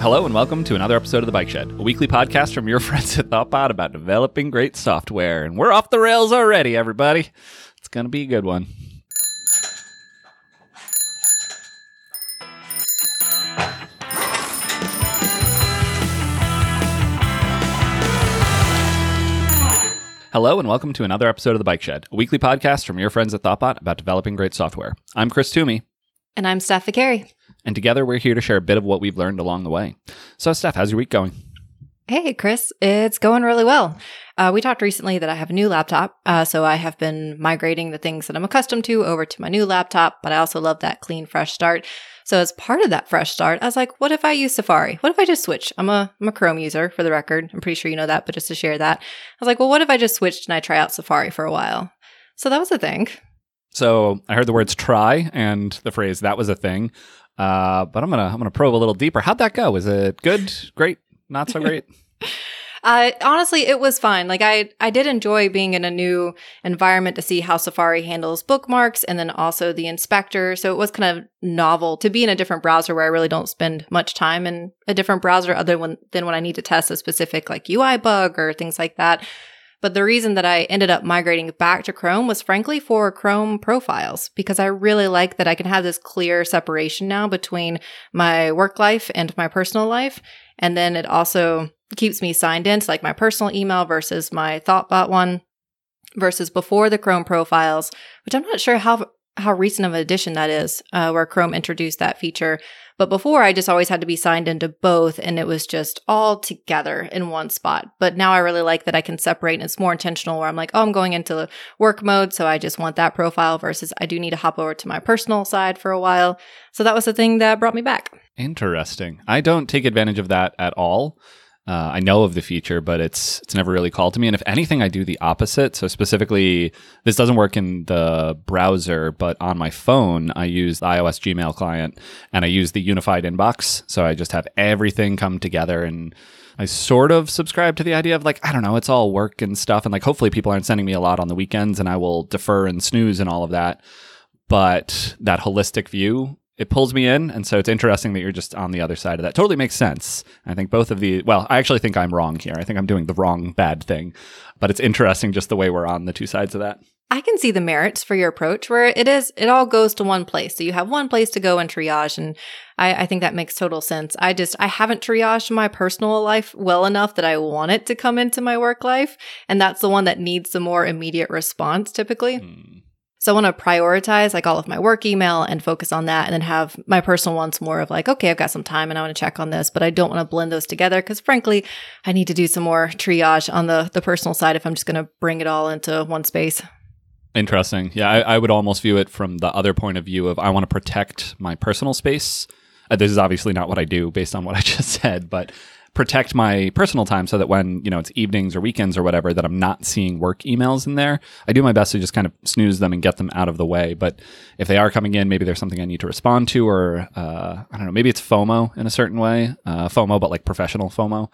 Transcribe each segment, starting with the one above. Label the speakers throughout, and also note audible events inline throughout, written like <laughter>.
Speaker 1: Hello and welcome to another episode of The Bike Shed, a weekly podcast from your <laughs> friends at ThoughtBot about developing great software. And we're off the rails already, everybody. It's going to be a good one. Hello and welcome to another episode of The Bike Shed, a weekly podcast from your friends at ThoughtBot about developing great software. I'm Chris Toomey,
Speaker 2: And I'm Steph Viccari.
Speaker 1: And together we're here to share a bit of what we've learned along the way. So, Steph, how's your week going?
Speaker 2: Hey, Chris. It's going really well. Uh, we talked recently that I have a new laptop. Uh, so I have been migrating the things that I'm accustomed to over to my new laptop, but I also love that clean, fresh start. So as part of that fresh start, I was like, what if I use Safari? What if I just switch? I'm a, I'm a Chrome user for the record. I'm pretty sure you know that, but just to share that, I was like, well, what if I just switched and I try out Safari for a while? So that was a thing.
Speaker 1: So I heard the words try and the phrase that was a thing. Uh, but I'm gonna I'm gonna probe a little deeper. How'd that go? Was it good, great, not so great? <laughs>
Speaker 2: Uh, honestly, it was fine. Like I, I did enjoy being in a new environment to see how Safari handles bookmarks and then also the inspector. So it was kind of novel to be in a different browser where I really don't spend much time in a different browser other than when I need to test a specific like UI bug or things like that. But the reason that I ended up migrating back to Chrome was frankly for Chrome profiles because I really like that I can have this clear separation now between my work life and my personal life. And then it also keeps me signed in to like my personal email versus my ThoughtBot one versus before the Chrome profiles, which I'm not sure how how recent of an addition that is, uh, where Chrome introduced that feature. But before, I just always had to be signed into both, and it was just all together in one spot. But now I really like that I can separate, and it's more intentional. Where I'm like, oh, I'm going into work mode, so I just want that profile. Versus, I do need to hop over to my personal side for a while. So that was the thing that brought me back.
Speaker 1: Interesting. I don't take advantage of that at all. Uh, I know of the feature, but it's it's never really called to me. And if anything, I do the opposite. So specifically, this doesn't work in the browser, but on my phone, I use the iOS Gmail client, and I use the unified inbox. So I just have everything come together, and I sort of subscribe to the idea of like I don't know, it's all work and stuff, and like hopefully people aren't sending me a lot on the weekends, and I will defer and snooze and all of that. But that holistic view it pulls me in and so it's interesting that you're just on the other side of that totally makes sense i think both of the well i actually think i'm wrong here i think i'm doing the wrong bad thing but it's interesting just the way we're on the two sides of that
Speaker 2: I can see the merits for your approach where it is, it all goes to one place. So you have one place to go and triage. And I, I, think that makes total sense. I just, I haven't triaged my personal life well enough that I want it to come into my work life. And that's the one that needs the more immediate response typically.
Speaker 1: Hmm.
Speaker 2: So I want to prioritize like all of my work email and focus on that and then have my personal ones more of like, okay, I've got some time and I want to check on this, but I don't want to blend those together because frankly, I need to do some more triage on the, the personal side if I'm just going to bring it all into one space.
Speaker 1: Interesting. Yeah, I, I, would almost view it from the other point of view of I want to protect my personal space. Uh, this is obviously not what I do based on what <laughs> I just said, but protect my personal time so that when you know it's evenings or weekends or whatever that I'm not seeing work emails in there. I do my best to just kind of snooze them and get them out of the way. But if they are coming in, maybe there's something I need to respond to, or uh, I don't know, maybe it's FOMO in a certain way, uh, FOMO, but like professional FOMO.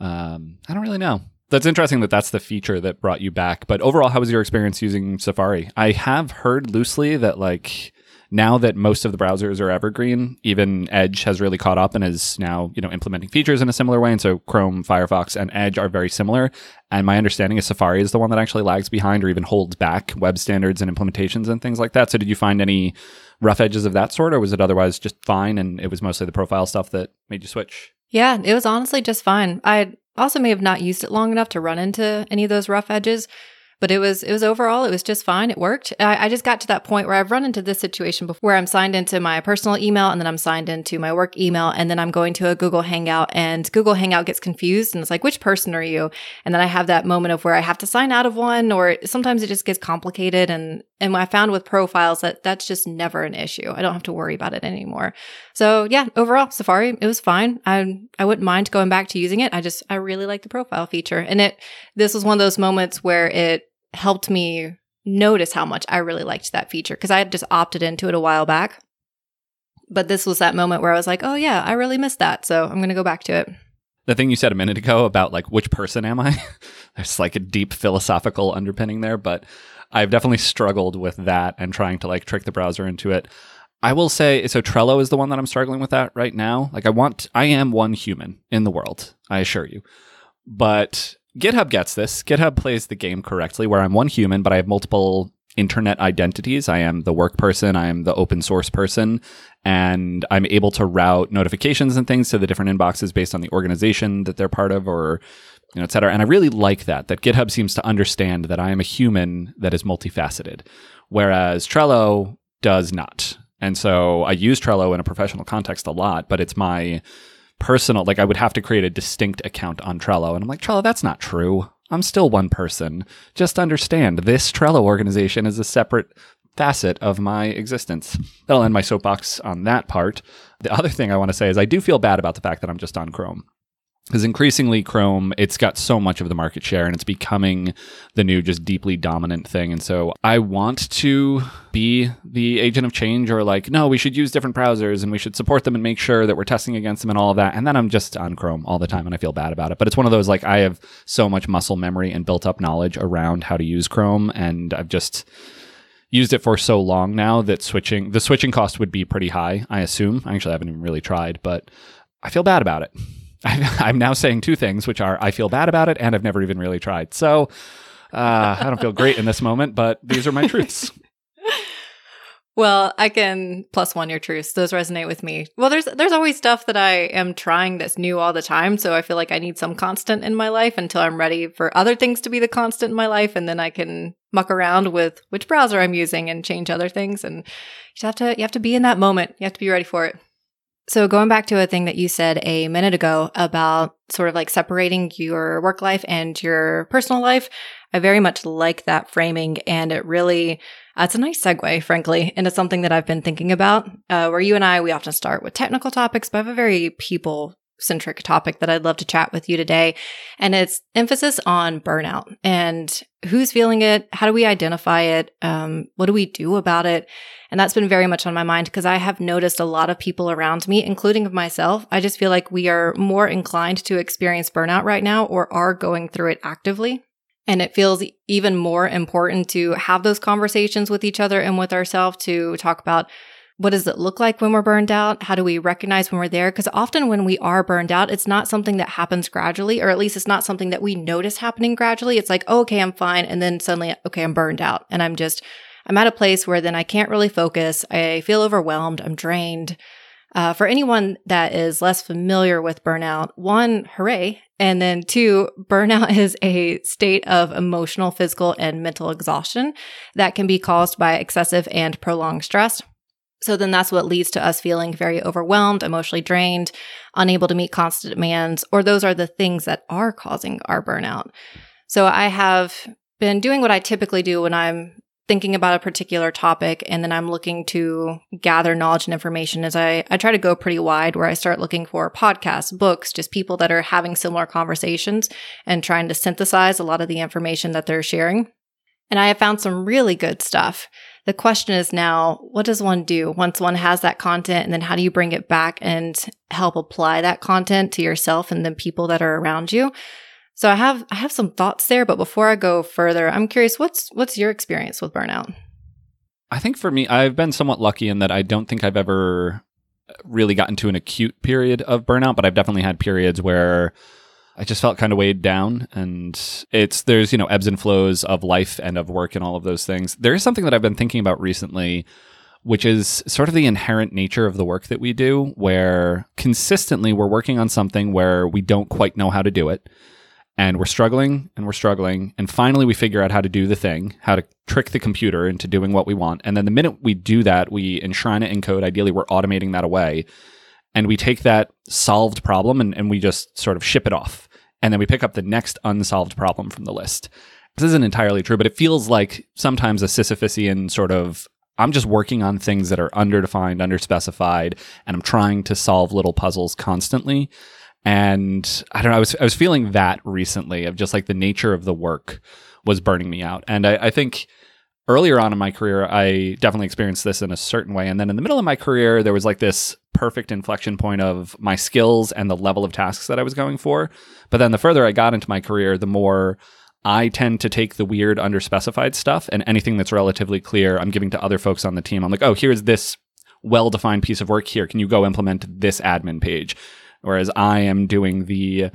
Speaker 1: Um, I don't really know. That's interesting that that's the feature that brought you back. But overall, how was your experience using Safari? I have heard loosely that like now that most of the browsers are evergreen, even Edge has really caught up and is now, you know, implementing features in a similar way. And so Chrome, Firefox, and Edge are very similar. And my understanding is Safari is the one that actually lags behind or even holds back web standards and implementations and things like that. So did you find any rough edges of that sort, or was it otherwise just fine and it was mostly the profile stuff that made you switch?
Speaker 2: Yeah, it was honestly just fine. I also may have not used it long enough to run into any of those rough edges. But it was it was overall it was just fine. It worked. I, I, just got to that point where I've run into this situation before, where I'm signed into my personal email and then I'm signed into my work email and then I'm going to a Google Hangout and Google Hangout gets confused and it's like which person are you? And then I have that moment of where I have to sign out of one, or sometimes it just gets complicated. And and I found with profiles that that's just never an issue. I don't have to worry about it anymore. So yeah, overall Safari it was fine. I I wouldn't mind going back to using it. I just I really like the profile feature and it. This was one of those moments where it helped me notice how much I really liked that feature because I had just opted into it a while back. But this was that moment where I was like, oh, yeah, I really missed that. So I'm going to go back to it.
Speaker 1: The thing you said a minute ago about like, which person am I? <laughs> There's like a deep philosophical underpinning there, but I've definitely struggled with that and trying to like trick the browser into it. I will say so Trello is the one that I'm struggling with that right now. Like I want I am one human in the world, I assure you. But GitHub gets this. GitHub plays the game correctly where I'm one human but I have multiple internet identities. I am the work person, I am the open source person, and I'm able to route notifications and things to the different inboxes based on the organization that they're part of or you know, et cetera. And I really like that, that GitHub seems to understand that I am a human that is multifaceted, whereas Trello does not. And so I use Trello in a professional context a lot, but it's my personal, like I would have to create a distinct account on Trello. And I'm like, Trello, that's not true. I'm still one person. Just understand this Trello organization is a separate facet of my existence. That'll end my soapbox on that part. The other thing I want to say is I do feel bad about the fact that I'm just on Chrome because increasingly chrome. It's got so much of the market share and it's becoming the new just deeply dominant thing. And so i want to be the agent of change or like no we should use different browsers and we should support them and make sure that we're testing against them and all of that. And then i'm just on chrome all the time and i feel bad about it. But it's one of those like i have so much muscle memory and built up knowledge around how to use chrome and i've just used it for so long now that switching the switching cost would be pretty high i assume. I actually haven't even really tried but i feel bad about it <laughs> I'm now saying two things, which are I feel bad about it and I've never even really tried. So uh, I don't feel great in this moment, but these are my truths. <laughs>
Speaker 2: Well, I can plus one your truths. Those resonate with me. Well, there's there's always stuff that I am trying that's new all the time, so I feel like I need some constant in my life until I'm ready for other things to be the constant in my life, and then I can muck around with which browser I'm using and change other things. And you have to you have to be in that moment. You have to be ready for it. So, going back to a thing that you said a minute ago about sort of like separating your work life and your personal life, I very much like that framing. And it really, it's a nice segue, frankly, into something that I've been thinking about. Uh, where you and I, we often start with technical topics, but I have a very people centric topic that I'd love to chat with you today. And it's emphasis on burnout and who's feeling it? How do we identify it? Um, what do we do about it? And that's been very much on my mind because I have noticed a lot of people around me, including myself. I just feel like we are more inclined to experience burnout right now or are going through it actively. And it feels even more important to have those conversations with each other and with ourselves to talk about what does it look like when we're burned out? How do we recognize when we're there? Because often when we are burned out, it's not something that happens gradually, or at least it's not something that we notice happening gradually. It's like, oh, okay, I'm fine. And then suddenly, okay, I'm burned out and I'm just, I'm at a place where then I can't really focus. I feel overwhelmed. I'm drained. Uh, for anyone that is less familiar with burnout, one, hooray. And then two, burnout <laughs> is a state of emotional, physical, and mental exhaustion that can be caused by excessive and prolonged stress. So then that's what leads to us feeling very overwhelmed, emotionally drained, unable to meet constant demands, or those are the things that are causing our burnout. So I have been doing what I typically do when I'm thinking about a particular topic and then I'm looking to gather knowledge and information as I, I try to go pretty wide where I start looking for podcasts, books, just people that are having similar conversations and trying to synthesize a lot of the information that they're sharing. And I have found some really good stuff. The question is now, what does one do once one has that content? And then how do you bring it back and help apply that content to yourself and the people that are around you? So I have, I have some thoughts there, but before I go further, I'm curious, what's, what's your experience with burnout?
Speaker 1: I think for me, I've been somewhat lucky in that I don't think I've ever really gotten to an acute period of burnout, but I've definitely had periods where I just felt kind of weighed down. And it's, there's, you know, ebbs and flows of life and of work and all of those things. There is something that I've been thinking about recently, which is sort of the inherent nature of the work that we do, where consistently we're working on something where we don't quite know how to do it. And we're struggling and we're struggling. And finally, we figure out how to do the thing, how to trick the computer into doing what we want. And then the minute we do that, we enshrine it in code. Ideally, we're automating that away and we take that solved problem and, and we just sort of ship it off. And then we pick up the next unsolved problem from the list. This isn't entirely true, but it feels like sometimes a Sisyphusian sort of I'm just working on things that are underdefined, underspecified, and I'm trying to solve little puzzles constantly. And I don't know, I was I was feeling that recently of just like the nature of the work was burning me out. And I, I think earlier on in my career, I definitely experienced this in a certain way. And then in the middle of my career, there was like this perfect inflection point of my skills and the level of tasks that I was going for. But then the further I got into my career, the more I tend to take the weird, underspecified stuff and anything that's relatively clear, I'm giving to other folks on the team. I'm like, oh, here's this well defined piece of work here. Can you go implement this admin page? Whereas I am doing the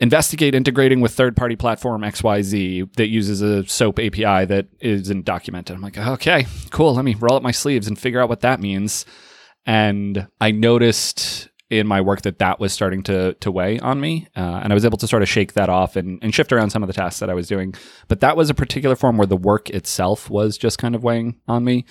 Speaker 1: investigate integrating with third party platform XYZ that uses a SOAP API that isn't documented. I'm like, okay, cool. Let me roll up my sleeves and figure out what that means. And I noticed in my work that that was starting to to weigh on me, uh, and I was able to sort of shake that off and, and shift around some of the tasks that I was doing. But that was a particular form where the work itself was just kind of weighing on me.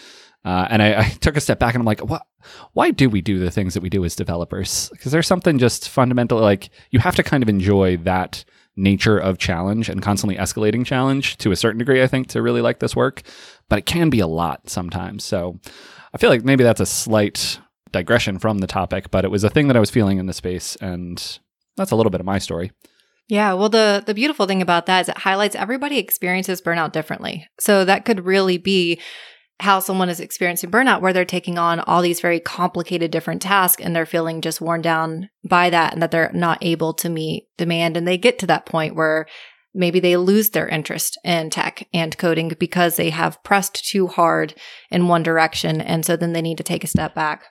Speaker 1: Uh, and I, I, <laughs> took a step back and I'm like, what? Why do we do the things that we do as developers? Because there's something just fundamental, like you have to kind of enjoy that nature of challenge and constantly escalating challenge to a certain degree, I think, to really like this work. But it can be a lot sometimes. So I feel like maybe that's a slight digression from the topic, but it was a thing that I was feeling in the space. And that's a little bit of my story.
Speaker 2: Yeah, well the the beautiful thing about that is it highlights everybody experiences burnout differently. So that could really be how someone is experiencing burnout where they're taking on all these very complicated different tasks and they're feeling just worn down by that and that they're not able to meet demand. And they get to that point where maybe they lose their interest in tech and coding because they have pressed too hard in one direction. And so then they need to take a step back.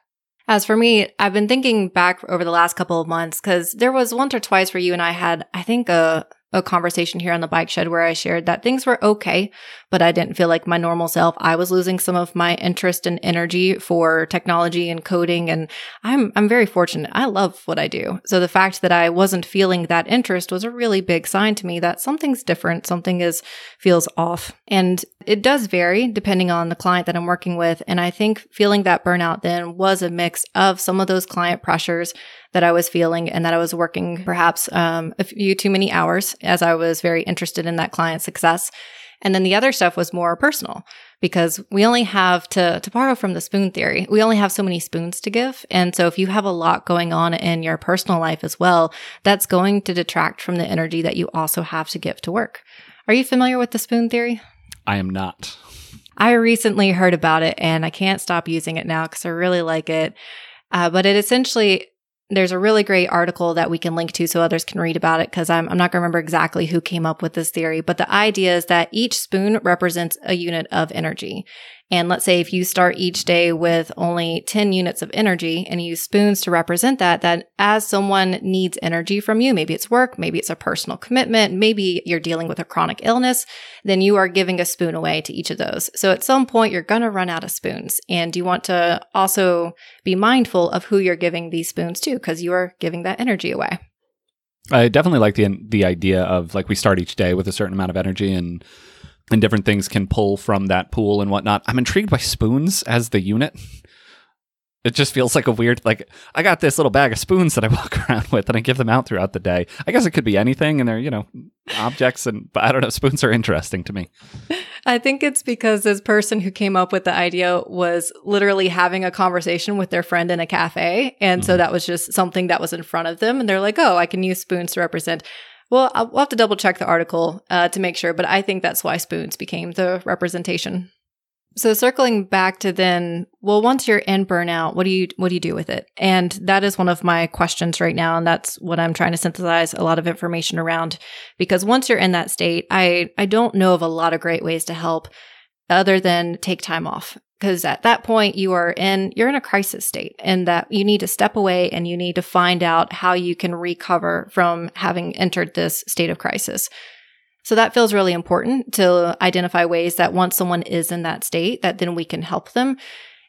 Speaker 2: As for me, I've been thinking back over the last couple of months because there was once or twice where you and I had, I think, a a conversation here on the bike shed where I shared that things were okay, but I didn't feel like my normal self. I was losing some of my interest and energy for technology and coding. And I'm, I'm very fortunate. I love what I do. So the fact that I wasn't feeling that interest was a really big sign to me that something's different. Something is, feels off. And it does vary depending on the client that I'm working with. And I think feeling that burnout then was a mix of some of those client pressures that I was feeling and that I was working perhaps um, a few too many hours as I was very interested in that client success. And then the other stuff was more personal because we only have to, to borrow from the spoon theory, we only have so many spoons to give. And so if you have a lot going on in your personal life as well, that's going to detract from the energy that you also have to give to work. Are you familiar with the spoon theory?
Speaker 1: I am not.
Speaker 2: I recently heard about it and I can't stop using it now because I really like it. Uh, but it essentially there's a really great article that we can link to so others can read about it because I'm, I'm not going to remember exactly who came up with this theory, but the idea is that each spoon represents a unit of energy. And let's say if you start each day with only 10 units of energy and you use spoons to represent that, that as someone needs energy from you, maybe it's work, maybe it's a personal commitment, maybe you're dealing with a chronic illness, then you are giving a spoon away to each of those. So at some point, you're going to run out of spoons. And you want to also be mindful of who you're giving these spoons to because you are giving that energy away.
Speaker 1: I definitely like the the idea of like we start each day with a certain amount of energy and and different things can pull from that pool and whatnot. I'm intrigued by spoons as the unit. It just feels like a weird like I got this little bag of spoons that I <laughs> walk around with and I give them out throughout the day. I guess it could be anything and they're, you know, objects and but I don't know, spoons are interesting to me. <laughs>
Speaker 2: I think it's because this person who came up with the idea was literally having a conversation with their friend in a cafe and mm-hmm. so that was just something that was in front of them and they're like, "Oh, I can use spoons to represent well, I'll, we'll have to double check the article uh, to make sure, but I think that's why spoons became the representation. So circling back to then, well, once you're in burnout, what do you what do you do with it? And that is one of my questions right now, and that's what I'm trying to synthesize a lot of information around. Because once you're in that state, I I don't know of a lot of great ways to help other than take time off because at that point you are in you're in a crisis state and that you need to step away and you need to find out how you can recover from having entered this state of crisis. So that feels really important to identify ways that once someone is in that state that then we can help them.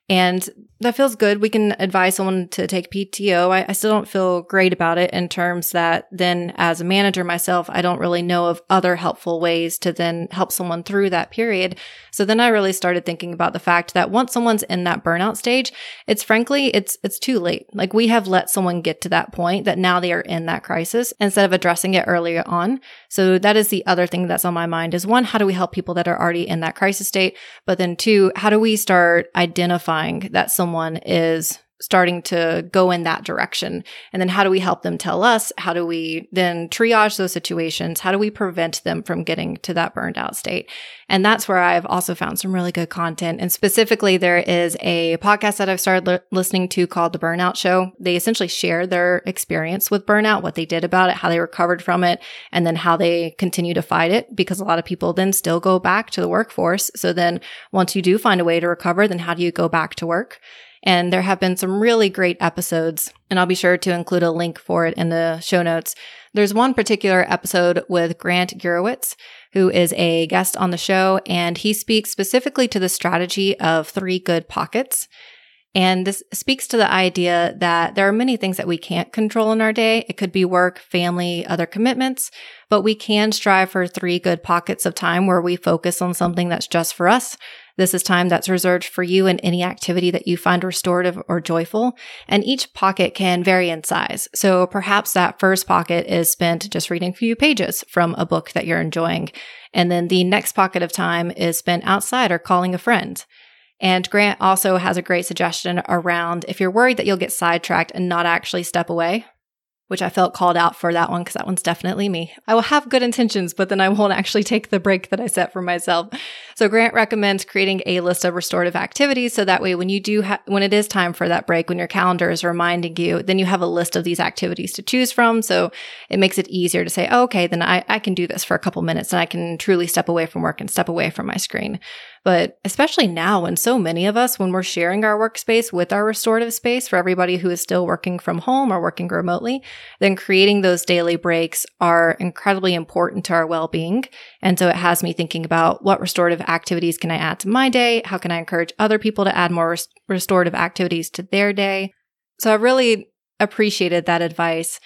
Speaker 2: And that feels good. We can advise someone to take PTO. I, I, still don't feel great about it in terms that then as a manager myself, I don't really know of other helpful ways to then help someone through that period. So then I really started thinking about the fact that once someone's in that burnout stage, it's frankly, it's, it's too late. Like we have let someone get to that point that now they are in that crisis instead of addressing it earlier on. So that is the other thing that's on my mind is one, how do we help people that are already in that crisis state? But then two, how do we start identifying that someone someone is starting to go in that direction? And then how do we help them tell us? How do we then triage those situations? How do we prevent them from getting to that burned out state? And that's where I've also found some really good content. And specifically, there is a podcast that I've started li- listening to called The Burnout Show. They essentially share their experience with burnout, what they did about it, how they recovered from it, and then how they continue to fight it because a lot of people then still go back to the workforce. So then once you do find a way to recover, then how do you go back to work? And there have been some really great episodes, and I'll be sure to include a link for it in the show notes. There's one particular episode with Grant Gurewitz, who is a guest on the show, and he speaks specifically to the strategy of three good pockets. And this speaks to the idea that there are many things that we can't control in our day. It could be work, family, other commitments, but we can strive for three good pockets of time where we focus on something that's just for us. This is time that's reserved for you and any activity that you find restorative or joyful. And each pocket can vary in size. So perhaps that first pocket is spent just reading a few pages from a book that you're enjoying. And then the next pocket of time is spent outside or calling a friend. And Grant also has a great suggestion around if you're worried that you'll get sidetracked and not actually step away, which I felt called out for that one because that one's definitely me. I will have good intentions, but then I won't actually take the break that I set for myself. So Grant recommends creating a list of restorative activities so that way when you do ha- when it is time for that break, when your calendar is reminding you, then you have a list of these activities to choose from. So it makes it easier to say, oh, okay, then I, I can do this for a couple minutes and I can truly step away from work and step away from my screen. But especially now, when so many of us, when we're sharing our workspace with our restorative space for everybody who is still working from home or working remotely, then creating those daily breaks are incredibly important to our well being. And so it has me thinking about what restorative activities can I add to my day? How can I encourage other people to add more res- restorative activities to their day? So I really appreciated that advice.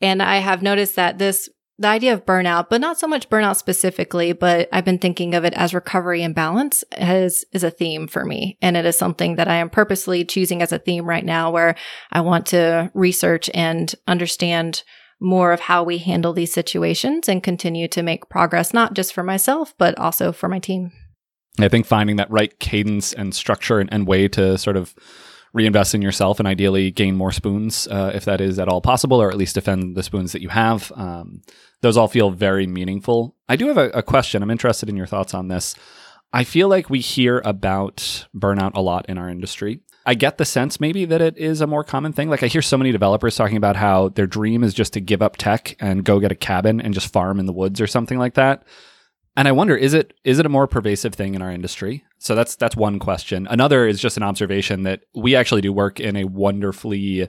Speaker 2: And I have noticed that this the idea of burnout, but not so much burnout specifically, but I've been thinking of it as recovery and balance as is a theme for me. And it is something that I am purposely choosing as a theme right now where I want to research and understand more of how we handle these situations and continue to make progress, not just for myself, but also for my team.
Speaker 1: I think finding that right cadence and structure and, and way to sort of reinvest in yourself and ideally gain more spoons uh, if that is at all possible, or at least defend the spoons that you have. Um, those all feel very meaningful. I do have a, a question. I'm interested in your thoughts on this. I feel like we hear about burnout a lot in our industry. I get the sense maybe that it is a more common thing. Like I hear so many developers talking about how their dream is just to give up tech and go get a cabin and just farm in the woods or something like that. And I wonder, is it is it a more pervasive thing in our industry? So that's that's one question. Another is just an observation that we actually do work in a wonderfully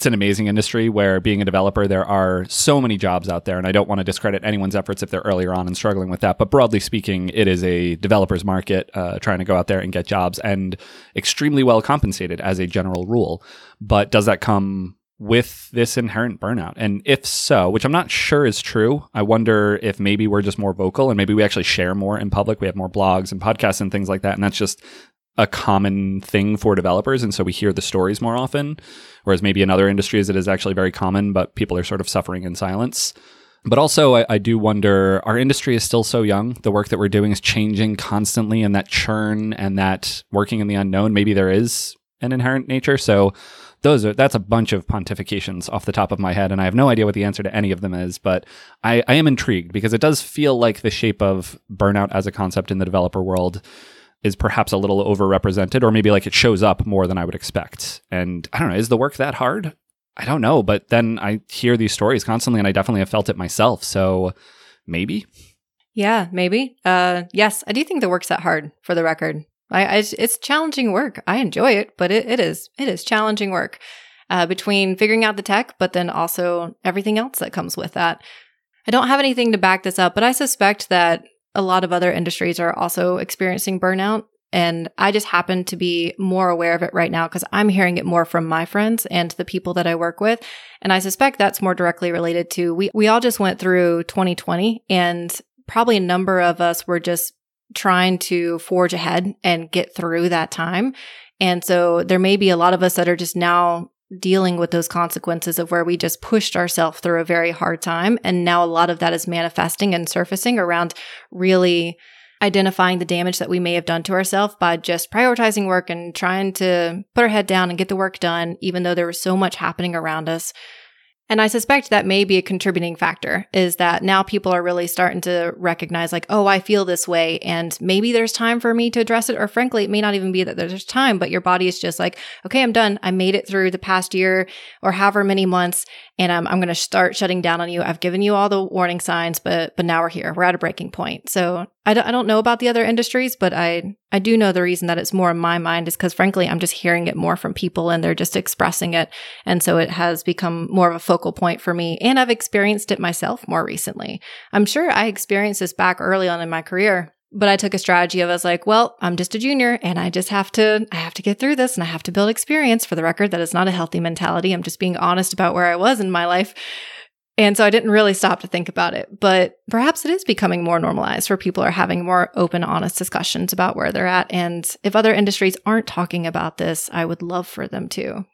Speaker 1: it's an amazing industry where being a developer, there are so many jobs out there. And I don't want to discredit anyone's efforts if they're earlier on and struggling with that. But broadly speaking, it is a developer's market uh, trying to go out there and get jobs and extremely well compensated as a general rule. But does that come with this inherent burnout? And if so, which I'm not sure is true, I wonder if maybe we're just more vocal and maybe we actually share more in public. We have more blogs and podcasts and things like that. And that's just a common thing for developers. And so we hear the stories more often. Whereas maybe in other industries, it is actually very common, but people are sort of suffering in silence. But also, I, I, do wonder our industry is still so young. The work that we're doing is changing constantly, and that churn and that working in the unknown, maybe there is an inherent nature. So those are that's a bunch of pontifications off the top of my head, and I have no idea what the answer to any of them is. But I, I am intrigued because it does feel like the shape of burnout as a concept in the developer world is perhaps a little overrepresented, or maybe like it shows up more than I would expect. And I don't know, is the work that hard? I don't know, but then I hear these stories constantly, and I definitely have felt it myself. So maybe.
Speaker 2: Yeah, maybe. Uh, yes, I do think the work's that hard. For the record, I, I, it's challenging work. I enjoy it, but it, it is it is challenging work uh, between figuring out the tech, but then also everything else that comes with that. I don't have anything to back this up, but I suspect that a lot of other industries are also experiencing burnout. And I just happen to be more aware of it right now because I'm hearing it more from my friends and the people that I work with. And I suspect that's more directly related to we, we all just went through 2020 and probably a number of us were just trying to forge ahead and get through that time. And so there may be a lot of us that are just now dealing with those consequences of where we just pushed ourselves through a very hard time. And now a lot of that is manifesting and surfacing around really identifying the damage that we may have done to ourselves by just prioritizing work and trying to put our head down and get the work done, even though there was so much happening around us. And I suspect that may be a contributing factor is that now people are really starting to recognize, like, oh, I feel this way. And maybe there's time for me to address it. Or frankly, it may not even be that there's time, but your body is just like, okay, I'm done. I made it through the past year or however many months. And I'm, I'm going to start shutting down on you. I've given you all the warning signs, but, but now we're here. We're at a breaking point. So I don't, I don't know about the other industries, but I, I do know the reason that it's more in my mind is because, frankly, I'm just hearing it more from people and they're just expressing it. And so it has become more of a focal point for me. And I've experienced it myself more recently. I'm sure I experienced this back early on in my career. But I took a strategy of I was like, well, I'm just a junior and I just have to I have to get through this and I have to build experience. For the record, that is not a healthy mentality. I'm just being honest about where I was in my life. And so I didn't really stop to think about it, but perhaps it is becoming more normalized where people are having more open, honest discussions about where they're at. And if other industries aren't talking about this, I would love for them to.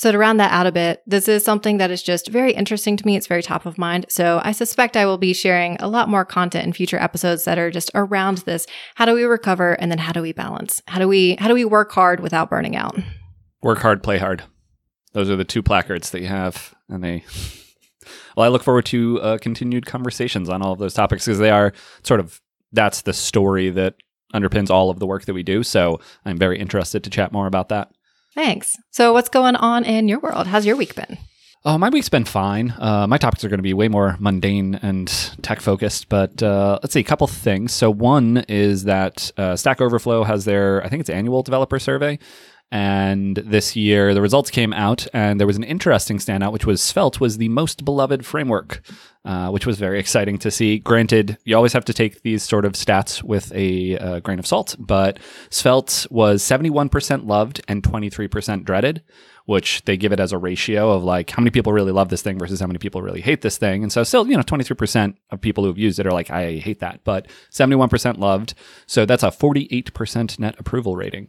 Speaker 2: So to round that out a bit, this is something that is just very interesting to me. It's very top of mind. So I suspect I will be sharing a lot more content in future episodes that are just around this. How do we recover? And then how do we balance? How do we, how do we work hard without burning out?
Speaker 1: Work hard, play hard. Those are the two placards that you have, and they <laughs> well, I look forward to uh, continued conversations on all of those topics because they are sort of that's the story that underpins all of the work that we do. So I'm very interested to chat more about that.
Speaker 2: Thanks. So, what's going on in your world? How's your week been?
Speaker 1: Oh, my week's been fine. Uh, my topics are going to be way more mundane and tech focused, but uh, let's see a couple things. So, one is that uh, Stack Overflow has their, I think it's annual developer survey. And this year, the results came out, and there was an interesting standout, which was Svelte was the most beloved framework, uh, which was very exciting to see. Granted, you always have to take these sort of stats with a uh, grain of salt, but Svelte was 71% loved and 23% dreaded, which they give it as a ratio of like how many people really love this thing versus how many people really hate this thing. And so still, you know, 23% of people who have used it are like, I hate that, but 71% loved. So that's a 48% net approval rating.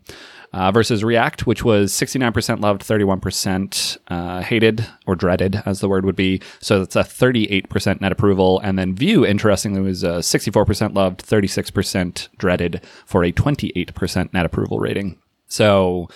Speaker 1: Uh, versus React, which was 69% loved, 31% uh, hated or dreaded, as the word would be. So that's a 38% net approval. And then Vue, interestingly, was uh, 64% loved, 36% dreaded for a 28% net approval rating. So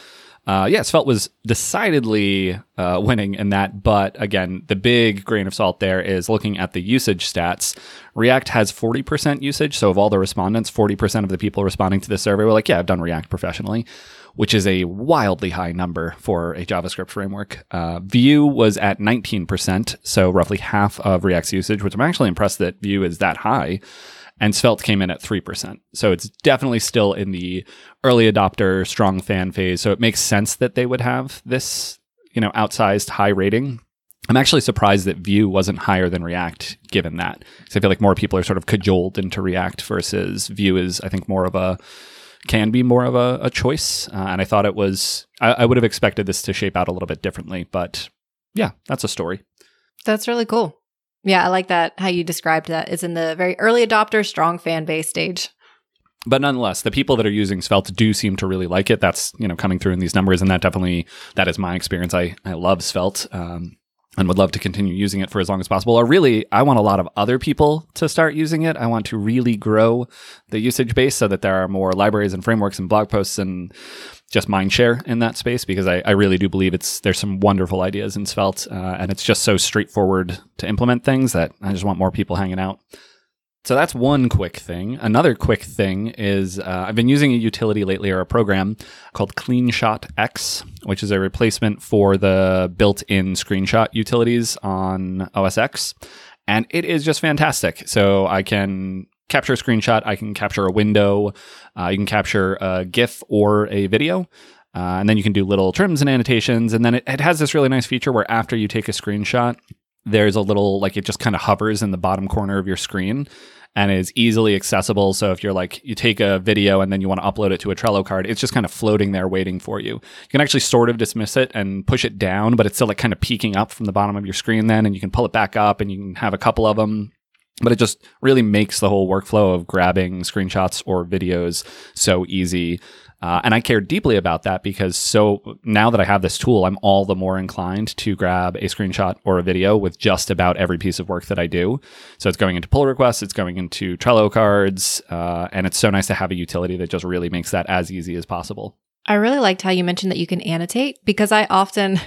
Speaker 1: uh, yeah, Svelte was decidedly uh, winning in that, but again, the big grain of salt there is looking at the usage stats. React has 40% usage, so of all the respondents, 40% of the people responding to the survey were like, "Yeah, I've done React professionally," which is a wildly high number for a JavaScript framework. Uh, Vue was at 19%, so roughly half of React's usage, which I'm actually impressed that Vue is that high and Svelte came in at 3%. So it's definitely still in the early adopter, strong fan phase. So it makes sense that they would have this, you know, outsized high rating. I'm actually surprised that Vue wasn't higher than React given that. Because I feel like more people are sort of cajoled into React versus Vue is, I think, more of a can be more of a, a choice. Uh, and I thought it was, I, I would have expected this to shape out a little bit differently. But yeah, that's a story.
Speaker 2: That's really cool. Yeah, I like that how you described that. It's in the very early adopter, strong fan base stage.
Speaker 1: But nonetheless, the people that are using Svelte do seem to really like it. That's you know coming through in these numbers, and that definitely that is my experience. I I love Svelte. Um, and would love to continue using it for as long as possible. Or really, I want a lot of other people to start using it. I want to really grow the usage base so that there are more libraries and frameworks and blog posts and just mind share in that space because I, I really do believe it's there's some wonderful ideas in Svelte uh, and it's just so straightforward to implement things that I just want more people hanging out. So that's one quick thing. Another quick thing is uh, I've been using a utility lately or a program called CleanShot X, which is a replacement for the built in screenshot utilities on OS X. And it is just fantastic. So I can capture a screenshot, I can capture a window, uh, you can capture a GIF or a video. Uh, and then you can do little trims and annotations. And then it, it has this really nice feature where after you take a screenshot, there's a little like it just kind of hovers in the bottom corner of your screen and is easily accessible. So if you're like, you take a video and then you want to upload it to a Trello card, it's just kind of floating there waiting for you. You can actually sort of dismiss it and push it down, but it's still like kind of peeking up from the bottom of your screen then, and you can pull it back up and you can have a couple of them. But it just really makes the whole workflow of grabbing screenshots or videos so easy. Uh, and I care deeply about that because so now that I have this tool, I'm all the more inclined to grab a screenshot or a video with just about every piece of work that I do. So it's going into pull requests, it's going into Trello cards, uh, and it's so nice to have a utility that just really makes that as easy as possible.
Speaker 2: I really liked how you mentioned that you can annotate because I often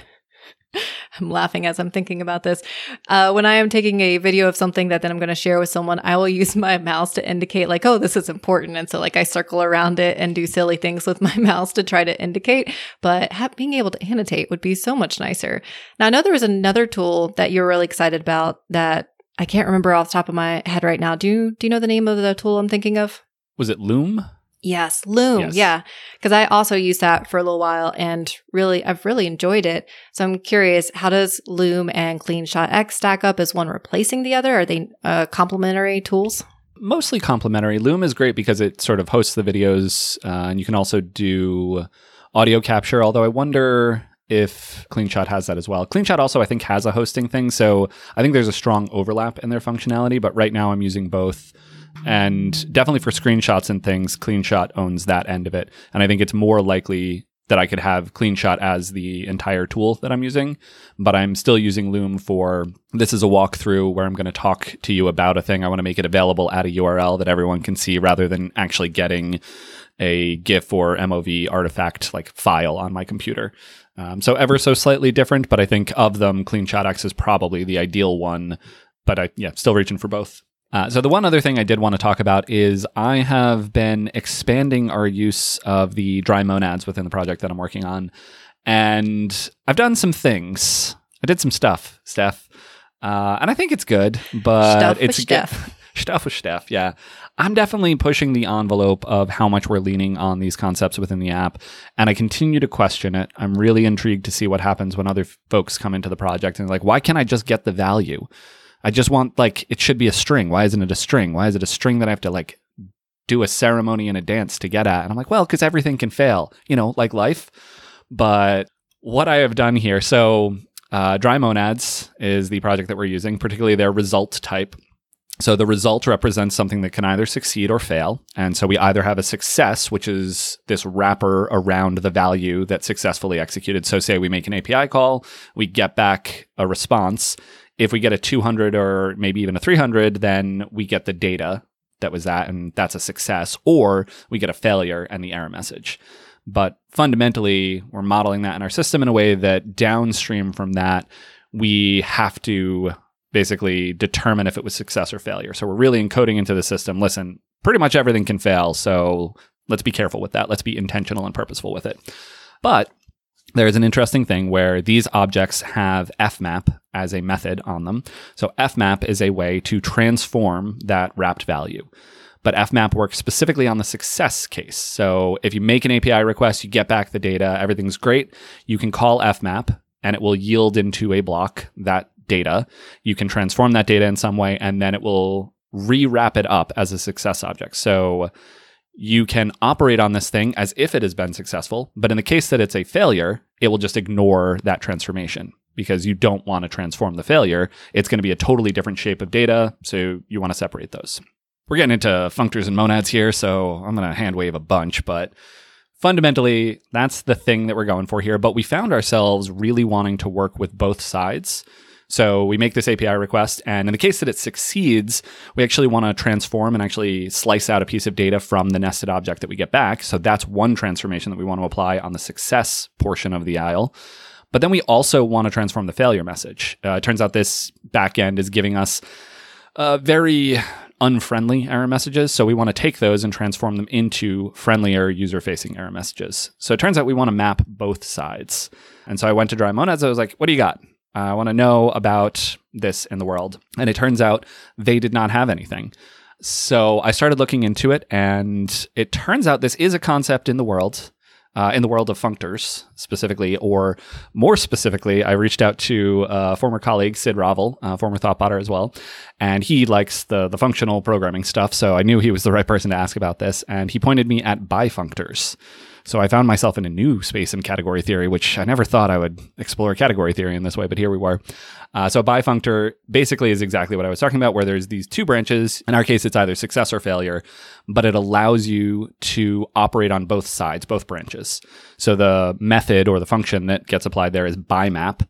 Speaker 2: I'm laughing as I'm thinking about this. Uh, when I am taking a video of something that then I'm going to share with someone, I will <laughs> use my mouse to indicate, like, oh, this is important. And so, like, I circle around it and do silly things with <laughs> my mouse to try to indicate. But ha- being able to annotate would be so much nicer. Now, I know there was another tool that you're really excited about that I can't remember off the top of my head right now. Do you, do you know the name of the tool I'm thinking of?
Speaker 1: Was it Loom?
Speaker 2: Yes, Loom.
Speaker 1: Yes.
Speaker 2: Yeah. Because I also used that for a little while and really, I've really enjoyed it. So I'm curious, how does Loom and CleanShot X stack up? Is one replacing the other? Are they uh, complementary tools?
Speaker 1: Mostly complementary. Loom is great because it sort of hosts the videos, uh, and you can also do audio capture. Although I wonder if CleanShot has that as well. CleanShot also, I think, has a hosting thing. So I think there's a strong overlap in their functionality. But right now, I'm using both. And definitely for screenshots and things, CleanShot owns that end of it. And I think it's more likely that I could have CleanShot as the entire tool that I'm using, but I'm still using Loom for this is a walkthrough where I'm going to talk to you about a thing. I want to make it available at a URL that everyone can see rather than actually getting a GIF or MOV artifact like file on my computer. Um, so ever so slightly different, but I think of them, CleanShot X is probably the ideal one. But I yeah, still reaching for both. Uh, so the one other thing I did want to talk about is I have been expanding our use of the dry monads within the project that I'm working on, and I've done some things. I did some stuff, Steph, uh, and I think it's good, but
Speaker 2: Stuff with
Speaker 1: it's
Speaker 2: Steph. <laughs>
Speaker 1: stuff with Steph. Yeah, I'm definitely pushing the envelope of how much we're leaning on these concepts within the app, and I continue to question it. I'm really intrigued to see what happens when other folks come into the project and like, why can't I just get the value? I just want like it should be a string. Why isn't it a string? Why is it a string that I have to like do a ceremony and a dance to get at? And I'm like, well, because everything can fail, you know, like life. But what I have done here, so uh, Dry Monads is the project that we're using, particularly their result type. So the result represents something that can either succeed or fail. And so we either have a success, which is this wrapper around the value that successfully executed. So say we make an API call, we get back a response. If we get a 200 or maybe even a 300, then we get the data that was that, and that's a success. Or we get a failure and the error message. But fundamentally, we're modeling that in our system in a way that downstream from that, we have to basically determine if it was success or failure. So we're really encoding into the system listen, pretty much everything can fail. So let's be careful with that. Let's be intentional and purposeful with it. But there's an interesting thing where these objects have fmap as a method on them. So fmap is a way to transform that wrapped value. But fmap works specifically on the success case. So if you make an API request, you get back the data, everything's great. You can call fmap and it will yield into a block that data. You can transform that data in some way and then it will rewrap it up as a success object. So you can operate on this thing as if it has been successful, but in the case that it's a failure, it will just ignore that transformation because you don't want to transform the failure. It's going to be a totally different shape of data, so you want to separate those. We're getting into functors and monads here, so I'm going to hand wave a bunch, but fundamentally, that's the thing that we're going for here. But we found ourselves really wanting to work with both sides. So we make this API request, and in the case that it succeeds, we actually want to transform and actually slice out a piece of data from the nested object that we get back. So that's one transformation that we want to apply on the success portion of the aisle. But then we also want to transform the failure message. Uh, it turns out this backend is giving us uh, very unfriendly error messages. So we want to take those and transform them into friendlier user facing error messages. So it turns out we want to map both sides. And so I went to Dry Monads. I was like, what do you got? I want to know about this in the world. And it turns out they did not have anything. So I started looking into it, and it turns out this is a concept in the world. Uh, in the world of functors specifically, or more specifically, I reached out to a former colleague, Sid Raval, uh, former Thoughtbotter as well, and he likes the the functional programming stuff. So I knew he was the right person to ask about this, and he pointed me at bifunctors. So I found myself in a new space in category theory, which I never thought I would explore category theory in this way, but here we were. Uh, so a bifunctor basically is exactly what I was talking about, where there's these two branches. In our case, it's either success or failure, but it allows you to operate on both sides, both branches. So the method or the function that gets applied there is bimap.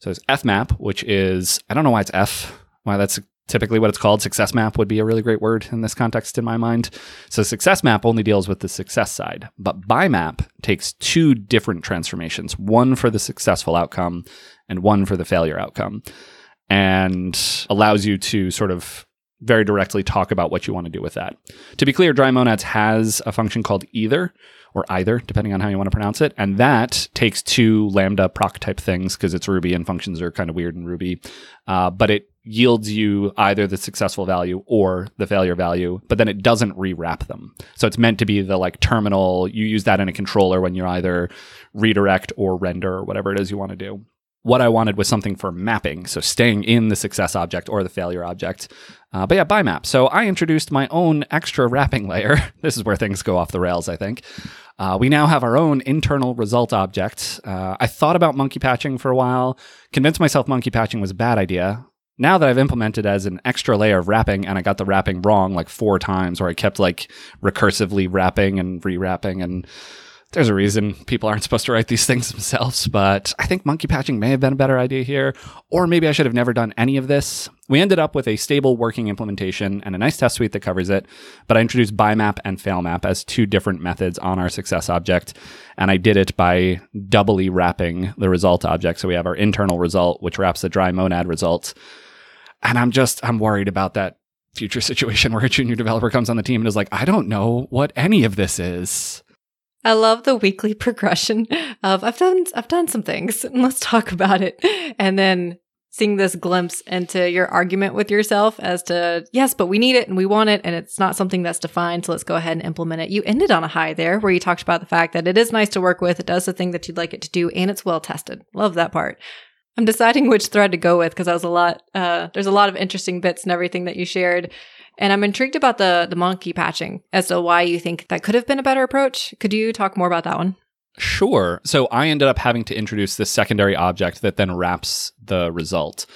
Speaker 1: So it's fmap, which is I don't know why it's f. Why that's typically what it's called. Success map would be a really great word in this context in my mind. So success map only deals with the success side, but bimap takes two different transformations, one for the successful outcome and one for the failure outcome, and allows you to sort of very directly talk about what you want to do with that. To be clear, Dry Monads has a function called either or either, depending on how you want to pronounce it. And that takes two Lambda proc type things because it's Ruby and functions are kind of weird in Ruby. Uh, but it yields you either the successful value or the failure value, but then it doesn't rewrap them. So it's meant to be the like terminal. You use that in a controller when you're either redirect or render or whatever it is you want to do. What I wanted was something for mapping, so staying in the success object or the failure object. Uh, but yeah, bimap. So I introduced my own extra wrapping <laughs> layer. this is where things go off the rails, I think. Uh, we now have our own internal result object. Uh, I thought about monkey patching for a while, convinced myself monkey patching was a bad idea. Now that I've implemented as an extra layer of wrapping and I got the wrapping wrong like four times, or I kept like recursively wrapping and rewrapping and there's a reason people aren't supposed to write these things themselves, but I think monkey patching may have been a better idea here, or maybe I should have never done any of this. We ended up with a stable working implementation and a nice test suite that covers it, but I introduced BiMap and FailMap as two different methods on our success object, and I did it by doubly wrapping the result object. So we have our internal result, which wraps the dry monad result. And I'm just, I'm worried about that future <laughs> situation where a junior developer comes on the team and is like, I don't know what any of this is.
Speaker 2: I love the weekly <laughs> progression of I've done I've done some things and <laughs> let's talk about it. And then seeing this glimpse into your argument with yourself as to yes, but we need it and we want it and it's not something that's defined, so let's go ahead and implement it. You ended on a high there where you talked about the fact that it is nice to work with, it does the thing that you'd like it to do, and it's well tested. Love that part. I'm deciding which thread to go with because that was a lot. Uh, there's a lot of interesting bits and everything that you shared. And I'm intrigued about the the monkey patching as to why you think that could have been a better approach. Could you talk more about that one?
Speaker 1: Sure. So I ended up having to introduce this secondary object that then wraps the result.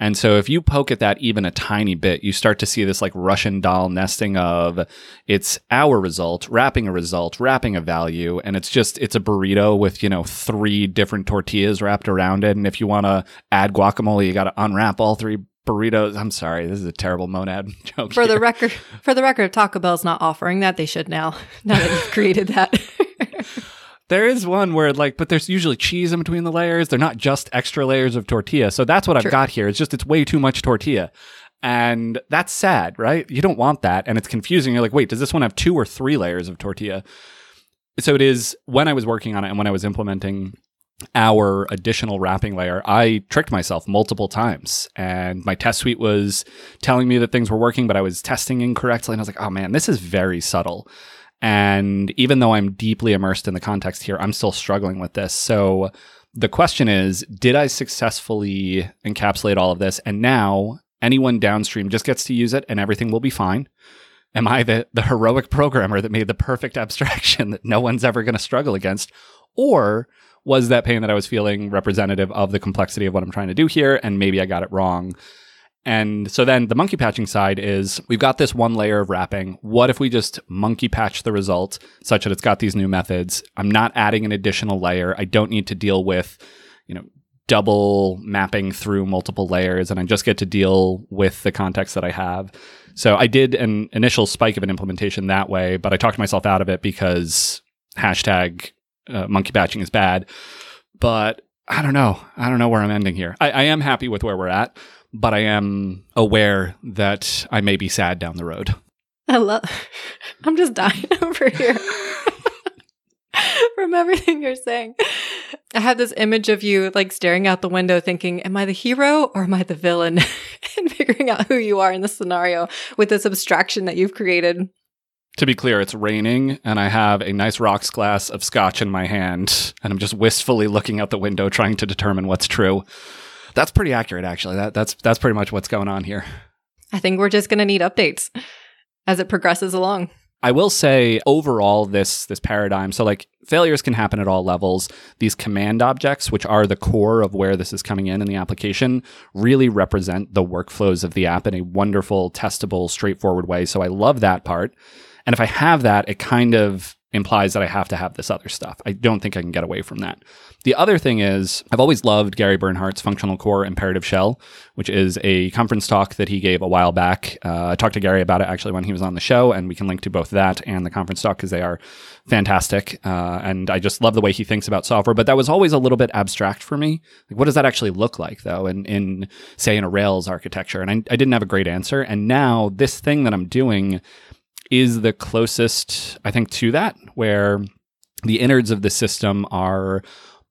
Speaker 1: And so if you poke at that even a tiny bit, you start to see this like Russian doll nesting of it's our result, wrapping a result, wrapping a value. And it's just, it's a burrito with, you know, three different tortillas wrapped around it. And if you want to add guacamole, you got to unwrap all three burritos. I'm sorry, this is a terrible monad <laughs> joke.
Speaker 2: For
Speaker 1: here.
Speaker 2: the record, for the record, Taco Bell's not offering that. They should now. <laughs> Now that you've created that. <laughs>
Speaker 1: there is one where like, but there's usually cheese in between the layers. They're not just extra layers of tortilla. So that's what I've got here. It's just it's way too much tortilla. And that's sad, right? You don't want that. And it's confusing. You're like, wait, does this one have two or three layers of tortilla? So it is when I was working on it and when I was implementing our additional wrapping layer, I tricked myself multiple times. And my test suite was telling me that things were working, but I was testing incorrectly. And I was like, oh man, this is very subtle. And even though I'm deeply immersed in the context here, I'm still struggling with this. So the question is Did I successfully encapsulate all of this? And now anyone downstream just gets to use it and everything will be fine. Am I the, the heroic programmer that made the perfect <laughs> abstraction that no one's ever going to struggle against? Or was that pain that I was feeling representative of the complexity of what I'm trying to do here? And maybe I got it wrong. And so then the monkey patching side is we've got this one layer of wrapping. What if we just monkey patch the result such that it's got these new methods? I'm not adding an additional layer. I don't need to deal with, you know, double mapping through multiple layers and I just get to deal with the context that I have. So I did an initial spike of an implementation that way, but I talked myself out of it because hashtag uh, monkey patching is bad. But I don't know. I don't know where I'm ending here. I, I am happy with where we're at, but I am aware that I may be sad down the road.
Speaker 2: I love. <laughs> I'm just dying <laughs> over here <laughs> from everything you're saying. I have this image of you like staring out the window, thinking, "Am I the hero or am I the villain?" and figuring out who you are in the scenario with this abstraction that you've created.
Speaker 1: To be clear, it's raining, and I have a nice rocks glass of scotch in my hand, and I'm just wistfully looking out the window, trying to determine what's true. That's pretty accurate, actually. That, that's that's pretty much what's going on here.
Speaker 2: I think we're just going to need updates as it progresses along.
Speaker 1: I will say overall this this paradigm so like failures can happen at all levels these command objects which are the core of where this is coming in in the application really represent the workflows of the app in a wonderful testable straightforward way so I love that part and if I have that, it kind of implies that I have to have this other stuff. I don't think I can get away from that. The other thing is, I've always loved Gary Bernhardt's Functional Core Imperative Shell, which is a conference talk that he gave a while back. Uh, I talked to Gary about it actually when he was on the show, and we can link to both that and the conference talk because they are fantastic. Uh, and I just love the way he thinks about software. But that was always a little bit abstract for me. Like, what does that actually look like, though, in, in say, in a Rails architecture? And I, I didn't have a great answer. And now this thing that I'm doing is the closest, I think, to that, where the innards of the system are